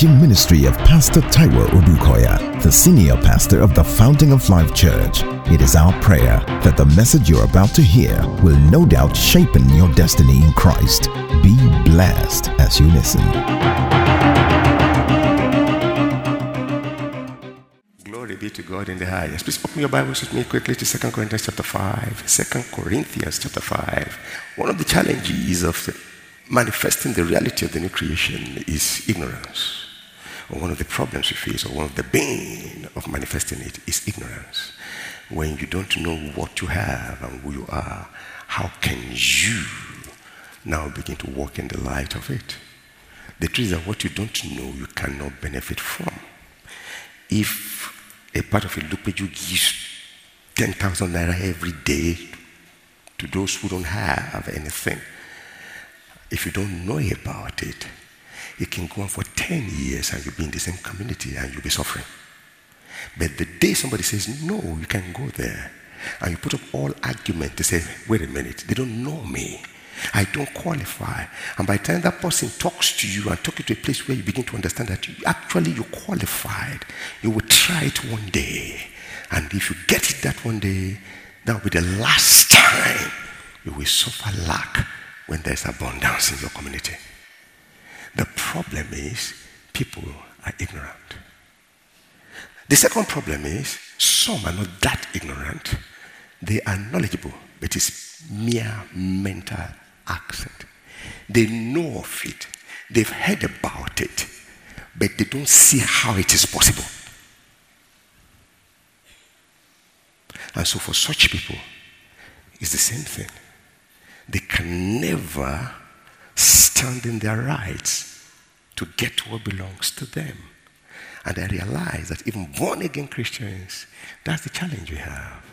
teaching ministry of Pastor Taiwo Odukoya, the senior pastor of the Fountain of Life Church. It is our prayer that the message you're about to hear will no doubt shape your destiny in Christ. Be blessed as you listen. Glory be to God in the highest. Please open your Bibles with me quickly to 2 Corinthians chapter 5. 2 Corinthians chapter 5. One of the challenges of the manifesting the reality of the new creation is ignorance. Or one of the problems we face, or one of the bane of manifesting it is ignorance. When you don't know what you have and who you are, how can you now begin to walk in the light of it? The truth is that what you don't know, you cannot benefit from. If a part of a Lupeju gives 10,000 naira every day to those who don't have anything, if you don't know about it, it can go on for 10 years and you'll be in the same community and you'll be suffering. But the day somebody says, no, you can go there, and you put up all argument to say, wait a minute, they don't know me. I don't qualify. And by the time that person talks to you and talk you to a place where you begin to understand that you, actually you're qualified, you will try it one day. And if you get it that one day, that will be the last time you will suffer lack when there's abundance in your community. The problem is people are ignorant. The second problem is some are not that ignorant. They are knowledgeable, but it's mere mental accent. They know of it, they've heard about it, but they don't see how it is possible. And so, for such people, it's the same thing. They can never stand in their rights to get what belongs to them. And I realize that even born again Christians, that's the challenge we have.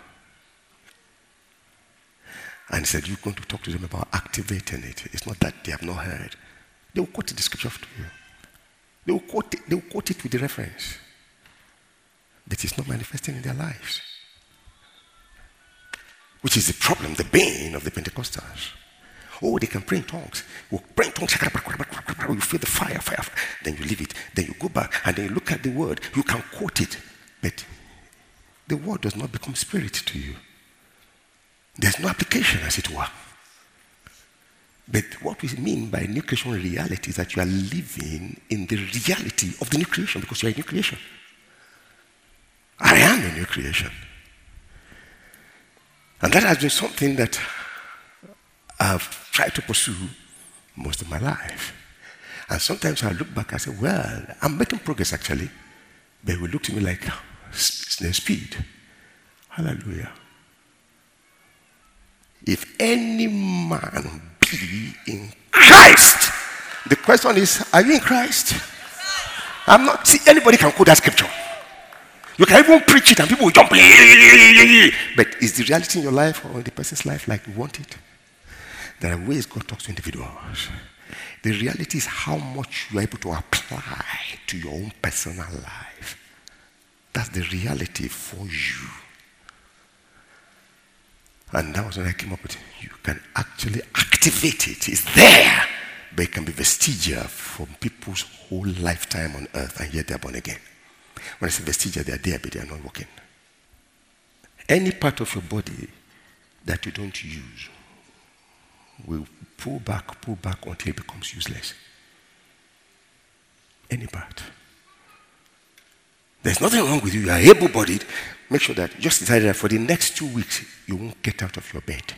And he said, You're going to talk to them about activating it. It's not that they have not heard. They will quote the scripture to you. They will quote it, they will quote it with the reference. But it's not manifesting in their lives. Which is the problem, the bane of the Pentecostals. Oh, they can pray in tongues. Well, pray in tongues. You feel the fire, fire, fire. Then you leave it. Then you go back and then you look at the word. You can quote it. But the word does not become spirit to you. There's no application, as it were. But what we mean by new creation reality is that you are living in the reality of the new creation because you are a new creation. I am a new creation. And that has been something that I've tried to pursue most of my life. And sometimes I look back and say, well, I'm making progress actually. But it will look to me like speed. Hallelujah. If any man be in Christ, the question is, are you in Christ? I'm not, see, anybody can quote that scripture. You can even preach it and people will jump. But is the reality in your life or in the person's life like you want it? There are ways God talks to individuals. The reality is how much you are able to apply to your own personal life. That's the reality for you. And that was when I came up with it. You can actually activate it. It's there. But it can be vestigial from people's whole lifetime on earth, and yet they're born again. When I say vestigial, they are there, but they are not working. Any part of your body that you don't use will pull back, pull back until it becomes useless. Any part. There's nothing wrong with you. You are able bodied. Make sure that just decide that for the next two weeks, you won't get out of your bed.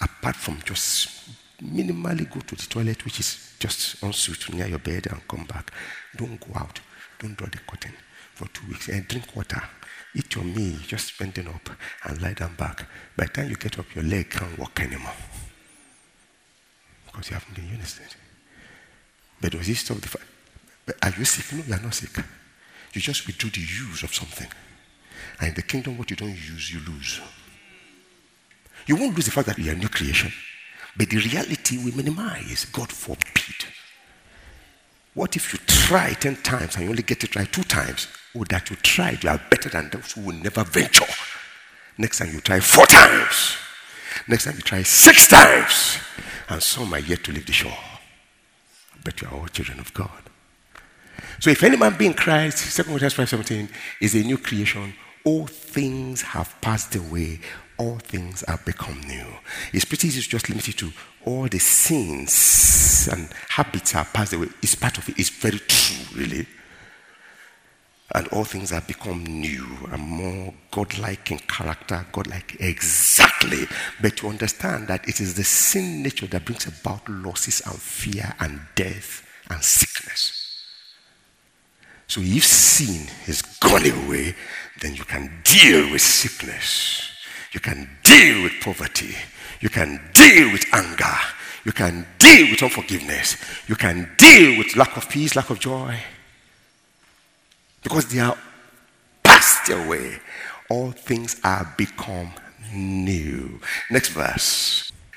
Apart from just minimally go to the toilet, which is just on suit near your bed and come back. Don't go out. Don't draw the curtain for two weeks. And drink water. Eat your meal, just bending up and lie down back. By the time you get up, your leg can't walk anymore. Because you haven't been using it. But does it stop the fact? Are you sick? No, you are not sick. You just withdrew the use of something. And in the kingdom, what you don't use, you lose. You won't lose the fact that you are a new creation. But the reality we minimize. God forbid. What if you try 10 times and you only get it right two times? Oh, that you tried, you are better than those who will never venture. Next time you try four times. Next time you try six times. And some are yet to leave the shore. But you are all children of God. So if any man be in Christ, 2 Corinthians 5.17 is a new creation. All things have passed away. All things have become new. It's pretty easy to just limit it to all the sins and habits are passed away. It's part of it. It's very true, really and all things have become new and more godlike in character, godlike exactly. But you understand that it is the sin nature that brings about losses and fear and death and sickness. So if sin is gone away, then you can deal with sickness. You can deal with poverty. You can deal with anger. You can deal with unforgiveness. You can deal with lack of peace, lack of joy because they are passed away. All things are become new. Next verse.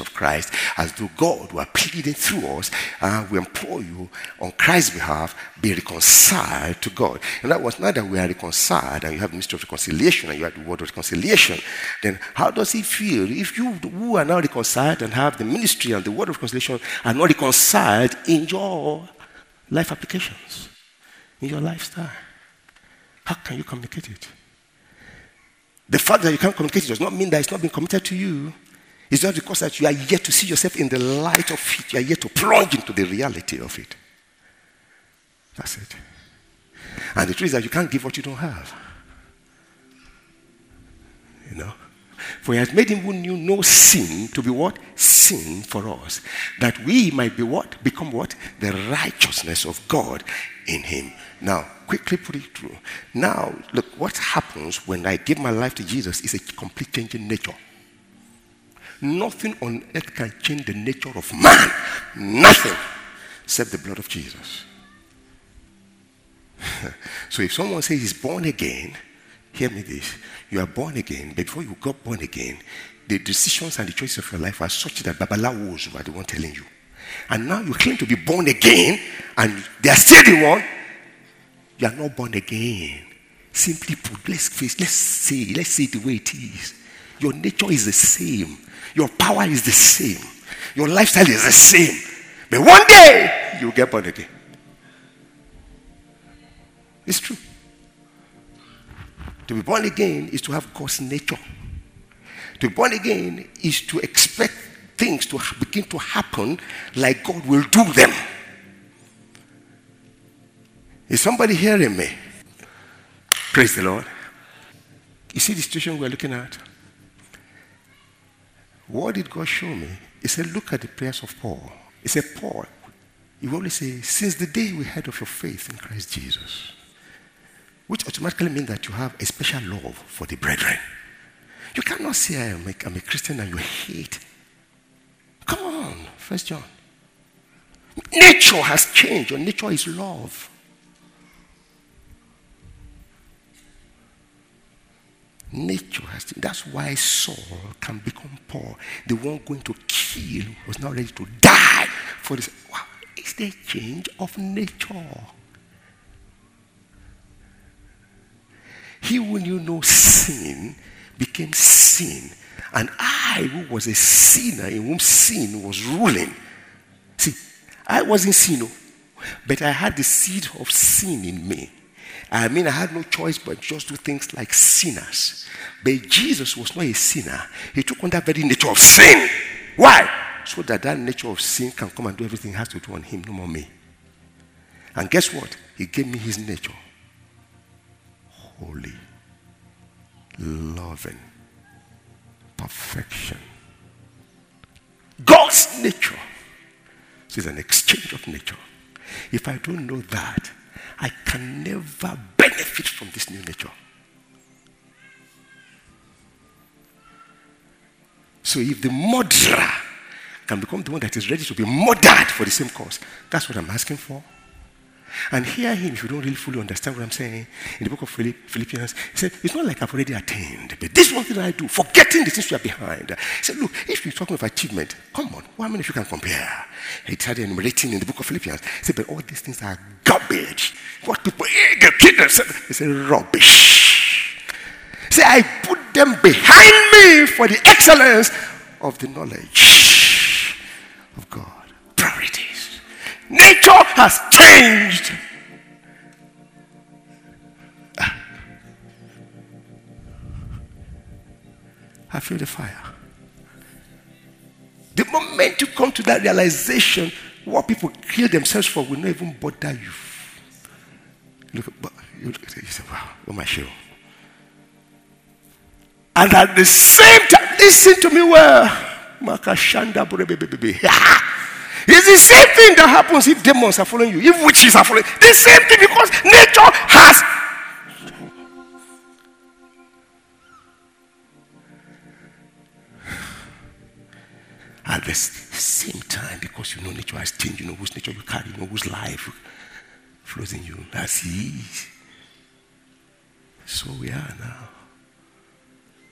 of Christ, as though God were pleading through us. Uh, we implore you on Christ's behalf, be reconciled to God. And that was not that we are reconciled and you have the ministry of reconciliation and you have the word of reconciliation. Then how does he feel if you who are now reconciled and have the ministry and the word of reconciliation are not reconciled in your life applications, in your lifestyle? How can you communicate it? The fact that you can't communicate it does not mean that it's not being committed to you. It's just because that you are yet to see yourself in the light of it. You are yet to plunge into the reality of it. That's it. And the truth is that you can't give what you don't have. You know? For he has made him who knew no sin to be what? Sin for us. That we might be what? Become what? The righteousness of God in him. Now, quickly put it through. Now, look, what happens when I give my life to Jesus is a complete change in nature. Nothing on earth can change the nature of man. Nothing except the blood of Jesus. so if someone says he's born again, hear me this. You are born again, but before you got born again, the decisions and the choices of your life are such that Babalawos were the one telling you. And now you claim to be born again, and they are still the one. You are not born again. Simply put, let's face, let's say, let's say the way it is. Your nature is the same. Your power is the same. Your lifestyle is the same. But one day you get born again. It's true. To be born again is to have God's nature. To be born again is to expect things to begin to happen like God will do them. Is somebody hearing me? Praise the Lord. You see the situation we're looking at? What did God show me? He said, Look at the prayers of Paul. He said, Paul, you only say, Since the day we heard of your faith in Christ Jesus, which automatically means that you have a special love for the brethren. You cannot say I am a, I'm a Christian and you hate. Come on, First John. Nature has changed. Your nature is love. Nature has. That's why Saul can become Paul. The one going to kill was now ready to die for this. Wow, it's the change of nature. He who knew no sin became sin. And I, who was a sinner, in whom sin was ruling. See, I wasn't sin, oh, but I had the seed of sin in me. I mean, I had no choice but just do things like sinners. But Jesus was not a sinner. He took on that very nature of sin. Why? So that that nature of sin can come and do everything it has to do on him, no more me. And guess what? He gave me his nature holy, loving, perfection. God's nature is an exchange of nature. If I don't know that, I can never benefit from this new nature. So if the murderer can become the one that is ready to be murdered for the same cause, that's what I'm asking for. And hear him if you don't really fully understand what I'm saying. In the book of Philippians, he said, It's not like I've already attained, but this is one thing I do, forgetting the things you are behind. He said, Look, if you're talking of achievement, come on, many of you can compare? He started enumerating in the book of Philippians. He said, But all these things are garbage. What people kid themselves. He said, Rubbish. Say, I put them behind me for the excellence of the knowledge of God. Priorities. Nature has changed. Ah. I feel the fire. The moment you come to that realization, what people kill themselves for will not even bother you. Look, you look you say, wow, what am my show. And at the same time, listen to me well. Makashanda It's the same thing that happens if demons are following you, if witches are following you. The same thing because nature has. At the same time, because you know nature has changed, you know whose nature you carry, you know whose life flows in you. That's easy. So we are now.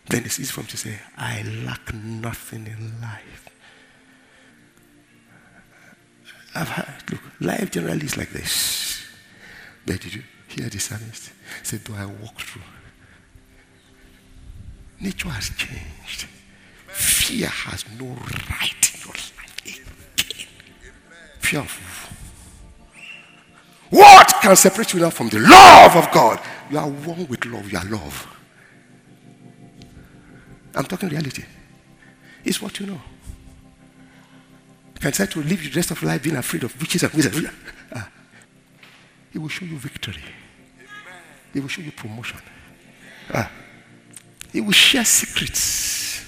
Then it's easy for him to say, I lack nothing in life. I've heard, look, life generally is like this. But did you hear the psalmist? Said, Do I walk through? Nature has changed. Fear has no right in your life again. Fear of what can separate you now from the love of God? You are one with love. You are love. I'm talking reality. It's what you know. Can try to live the rest of life being afraid of witches and wizards. Ah. It will show you victory. It will show you promotion. Ah. It will share secrets.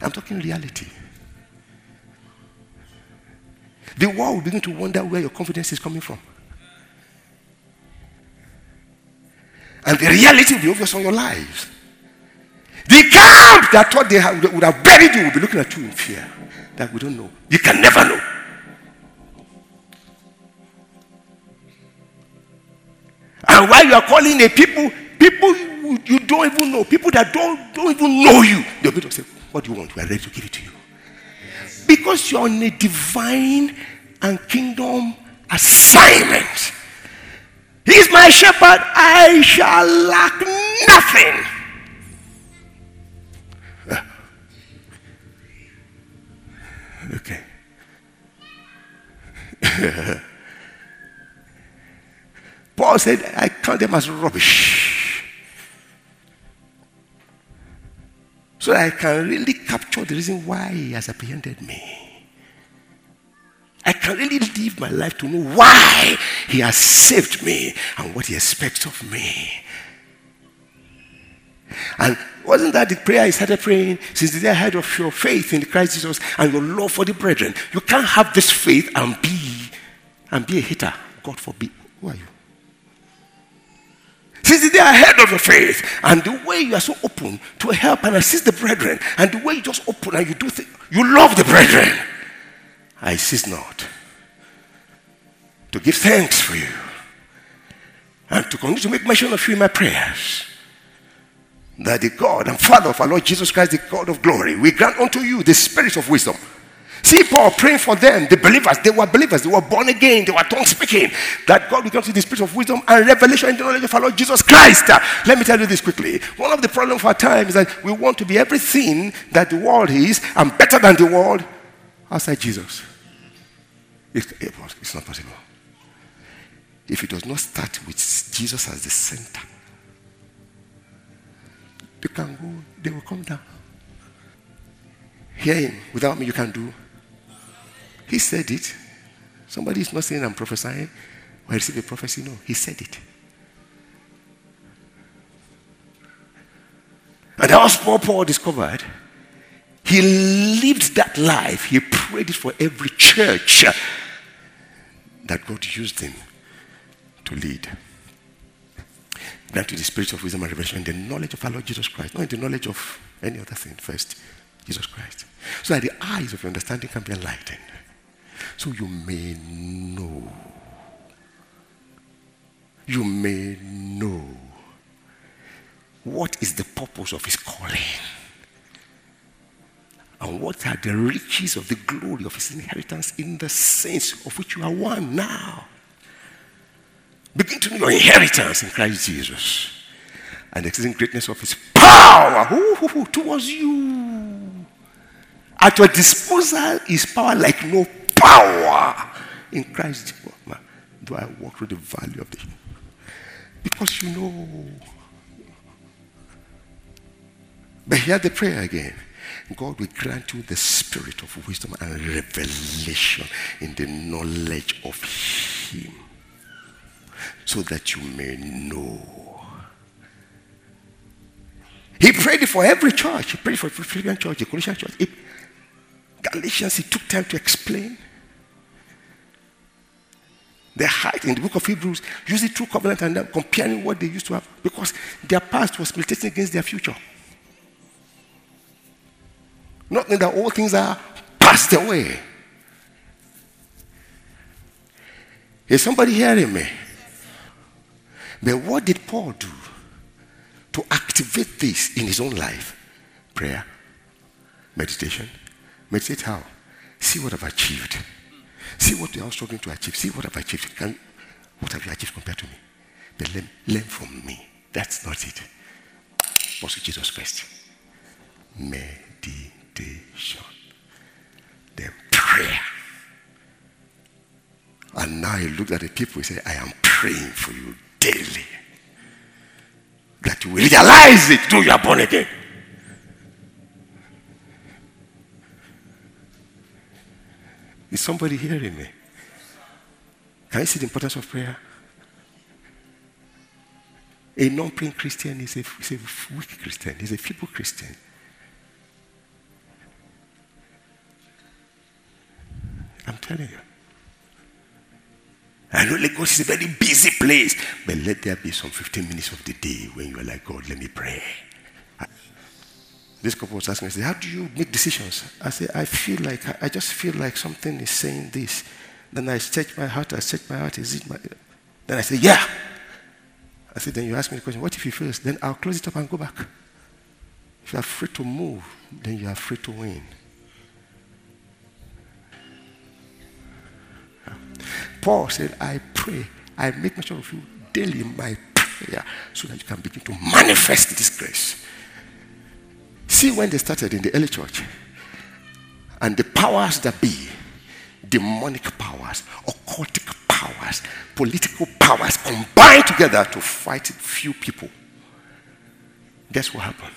I'm talking reality. The world will begin to wonder where your confidence is coming from. And the reality will be obvious on your lives. The camp that thought they would have buried you will be looking at you in fear. That we don't know. You can never know. And while you are calling a people, people you, don't even know, people that don't, don't even know you, they'll be say, What do you want? We are ready to give it to you. Because you're on a divine and kingdom assignment. He's my shepherd, I shall lack nothing. Okay. Paul said, I count them as rubbish. So I can really capture the reason why he has apprehended me. I can really live my life to know why He has saved me and what He expects of me. And wasn't that the prayer I started praying since the day I heard of your faith in Christ Jesus and your love for the brethren? You can't have this faith and be and be a hater. God forbid. Who are you? Since the day I heard of your faith and the way you are so open to help and assist the brethren and the way you just open and you do things, you love the brethren. I cease not to give thanks for you and to continue to make mention of you in my prayers. That the God and Father of our Lord Jesus Christ, the God of glory, we grant unto you the spirit of wisdom. See Paul praying for them, the believers. They were believers. They were born again. They were tongue speaking. That God will grant you the spirit of wisdom and revelation in the knowledge of our Lord Jesus Christ. Let me tell you this quickly. One of the problems of our time is that we want to be everything that the world is and better than the world outside Jesus. It's not possible. If it does not start with Jesus as the center, they can go, they will come down. Hear him. Without me, you can do. He said it. Somebody is not saying I'm prophesying or I receive a prophecy. No, he said it. And that was Paul, Paul discovered. He lived that life. He prayed it for every church that God used him to lead. Grant to the spirit of wisdom and revelation the knowledge of our Lord Jesus Christ, not in the knowledge of any other thing first, Jesus Christ. So that the eyes of your understanding can be enlightened. So you may know. You may know what is the purpose of his calling and what are the riches of the glory of his inheritance in the saints of which you are one now. Begin to know your inheritance in Christ Jesus and the exceeding greatness of his power ooh, towards you. At your disposal is power like no power in Christ. Do I walk through the valley of the because you know. But hear the prayer again. God will grant you the spirit of wisdom and revelation in the knowledge of Him so that you may know. He prayed for every church. He prayed for the Philippian church, the Colossian church. He, Galatians, he took time to explain. The height in the book of Hebrews, using true covenant and comparing what they used to have because their past was militating against their future. Not that all things are passed away. Is somebody hearing me? But what did Paul do to activate this in his own life? Prayer, meditation. Meditate how? See what I've achieved. See what you are struggling to achieve. See what I've achieved. Can, what have you achieved compared to me? But learn, learn from me. That's not it. Pursue Jesus first. Meditation. Then prayer. And now he looked at the people and said, I am praying for you daily. That you will realize it though you are born again. Is somebody hearing me? Can you see the importance of prayer? A non praying Christian is a, is a weak Christian, he's a feeble Christian. I'm telling you. I know Lagos is a very busy place, but let there be some 15 minutes of the day when you are like, God, let me pray. This couple was asking me, How do you make decisions? I said, I feel like, I just feel like something is saying this. Then I search my heart, I search my heart, is it my. Then I say, Yeah. I said, Then you ask me the question, What if you fail? Then I'll close it up and go back. If you're afraid to move, then you're afraid to win. Paul said, I pray, I make mention of you daily in my prayer so that you can begin to manifest this grace. See, when they started in the early church, and the powers that be, demonic powers, occultic powers, political powers combined together to fight few people. Guess what happened?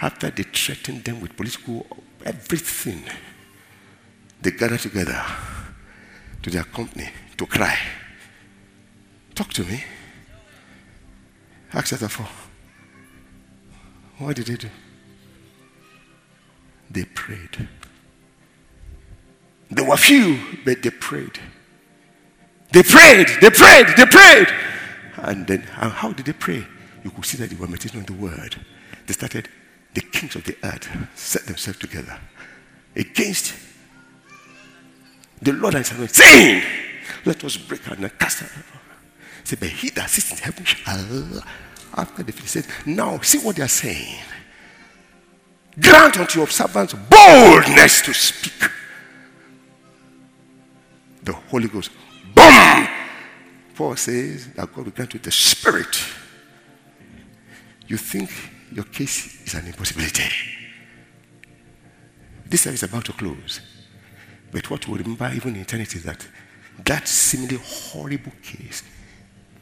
After they threatened them with political everything, they gathered together to their company to cry. Talk to me. Acts chapter 4. What did they do? They prayed. There were few, but they prayed. They prayed, they prayed, they prayed. And then, and how did they pray? You could see that they were meditating on the word. They started, the kings of the earth set themselves together against the Lord Samuel, saying, Let us break and cast out. Say, but he that sits in heaven shall. After the he said, Now see what they are saying. Grant unto your servants boldness to speak. The Holy Ghost. Boom! Paul says that God will grant you the Spirit. You think your case is an impossibility. This service is about to close. But what we remember even in eternity is that that seemingly horrible case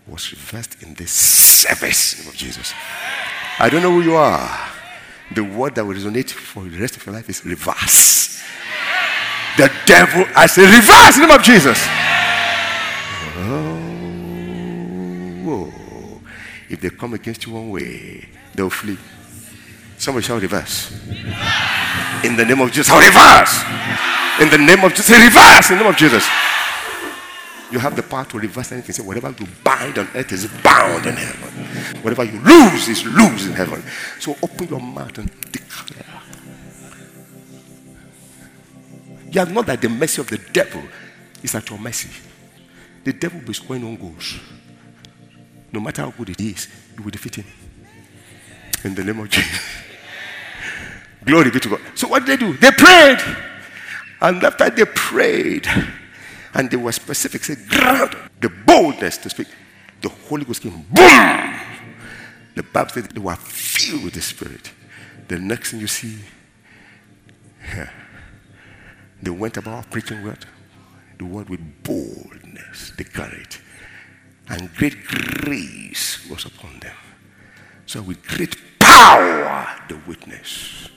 was reversed in the service of Jesus. I don't know who you are. The word that will resonate for the rest of your life is reverse. The devil, I say, reverse in the name of Jesus. Oh, if they come against you one way, they'll flee. Somebody shall reverse. In the name of Jesus, reverse. In the name of Jesus, reverse. In the name of Jesus. You have the power to reverse anything. Say, whatever you bind on earth is bound in heaven. Whatever you lose is lose in heaven. So open your mouth and declare. You are not at the mercy of the devil, it's at your mercy. The devil be scoring on goals. No matter how good it is, you will defeat him. In the name of Jesus. Glory be to God. So what did they do? They prayed. And after they prayed, and they were specific, said, the boldness to speak. The Holy Ghost came, boom! The Bible said they were filled with the Spirit. The next thing you see, yeah, they went about preaching what? The word with boldness. They carried. And great grace was upon them. So with great power, the witness.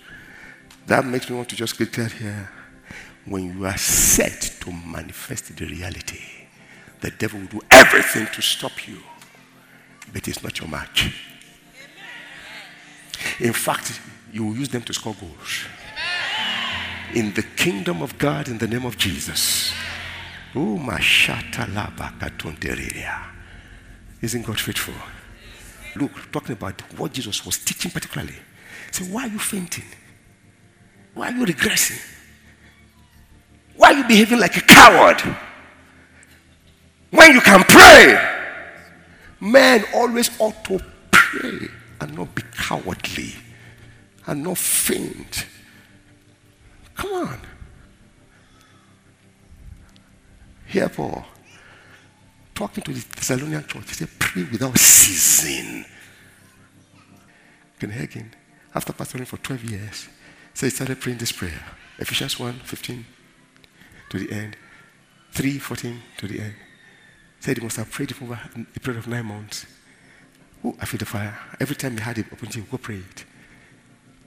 That makes me want to just get clear here. When you are set to manifest the reality, the devil will do everything to stop you, but it's not your match. In fact, you will use them to score goals. In the kingdom of God, in the name of Jesus. Isn't God faithful? Look, talking about what Jesus was teaching particularly. Say, why are you fainting? Why are you regressing? Why are you behaving like a coward? When you can pray. Men always ought to pray and not be cowardly and not faint. Come on. Here, Paul, talking to the Thessalonian church, he said, pray without ceasing. Ken Hagin, after pastoring for 12 years, said he started praying this prayer. Ephesians 1 15 to the end, 3.14 to the end. Said he must have prayed for over a period of nine months. Oh, I feel the fire. Every time he had the opportunity, to go pray it.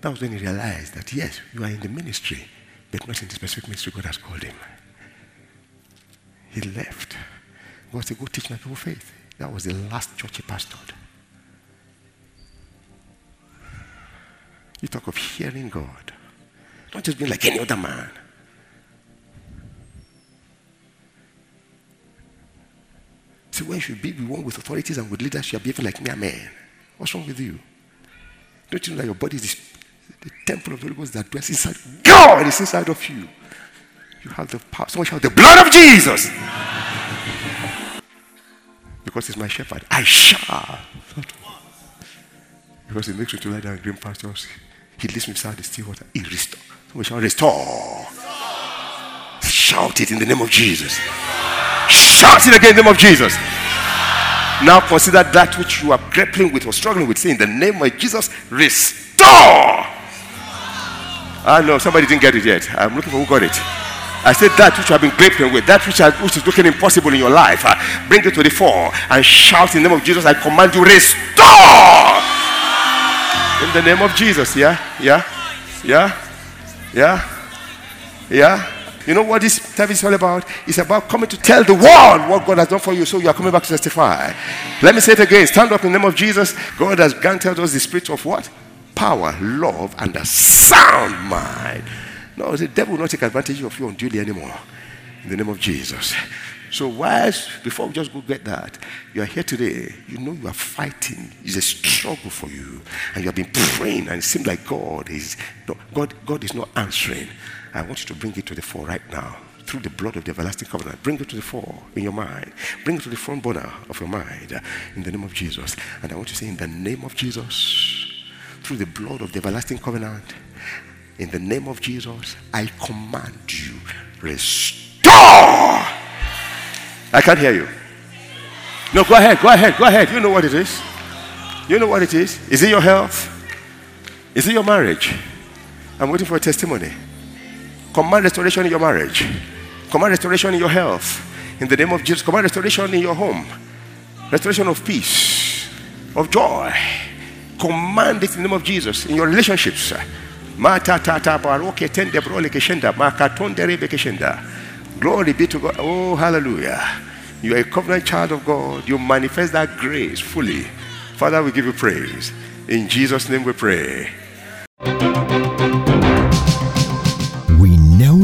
That was when he realized that yes, you are in the ministry, but not in the specific ministry God has called him. He left. God said, Go teach my people faith. That was the last church he pastored. You talk of hearing God, not just being like any other man. See, when should be one with authorities and with leaders, you are behaving like mere man. What's wrong with you? Don't you know that your body is the temple of the Holy Ghost that dwells inside God is inside of you. You have the power. Someone shout, the blood of Jesus. Because he's my shepherd. I shall. Because he makes me to lie down in green pastures. He leads me beside the still water. He restores. Someone shall restore. Shout it in the name of Jesus. Shout it again in the name of Jesus. Now consider that which you are grappling with or struggling with. Say in the name of Jesus, restore. I know somebody didn't get it yet. I'm looking for who got it. I said that which you have been grappling with, that which, has, which is looking impossible in your life, uh, bring it to the fore and shout in the name of Jesus. I command you, restore. In the name of Jesus. Yeah, yeah, yeah, yeah, yeah. You know what this service is all about? It's about coming to tell the world what God has done for you, so you are coming back to testify. Let me say it again. Stand up in the name of Jesus. God has granted us the spirit of what? Power, love, and a sound mind. No, the devil will not take advantage of you unduly anymore. In the name of Jesus. So, whilst, before we just go get that, you are here today, you know you are fighting. It's a struggle for you. And you have been praying, and it seems like God is, God, God is not answering. I want you to bring it to the fore right now through the blood of the everlasting covenant. Bring it to the fore in your mind. Bring it to the front burner of your mind uh, in the name of Jesus. And I want you to say, in the name of Jesus, through the blood of the everlasting covenant, in the name of Jesus, I command you, restore. I can't hear you. No, go ahead, go ahead, go ahead. You know what it is. You know what it is. Is it your health? Is it your marriage? I'm waiting for a testimony. Command restoration in your marriage. Command restoration in your health. In the name of Jesus, command restoration in your home. Restoration of peace, of joy. Command it in the name of Jesus in your relationships. Glory be to God. Oh, hallelujah. You are a covenant child of God. You manifest that grace fully. Father, we give you praise. In Jesus' name we pray.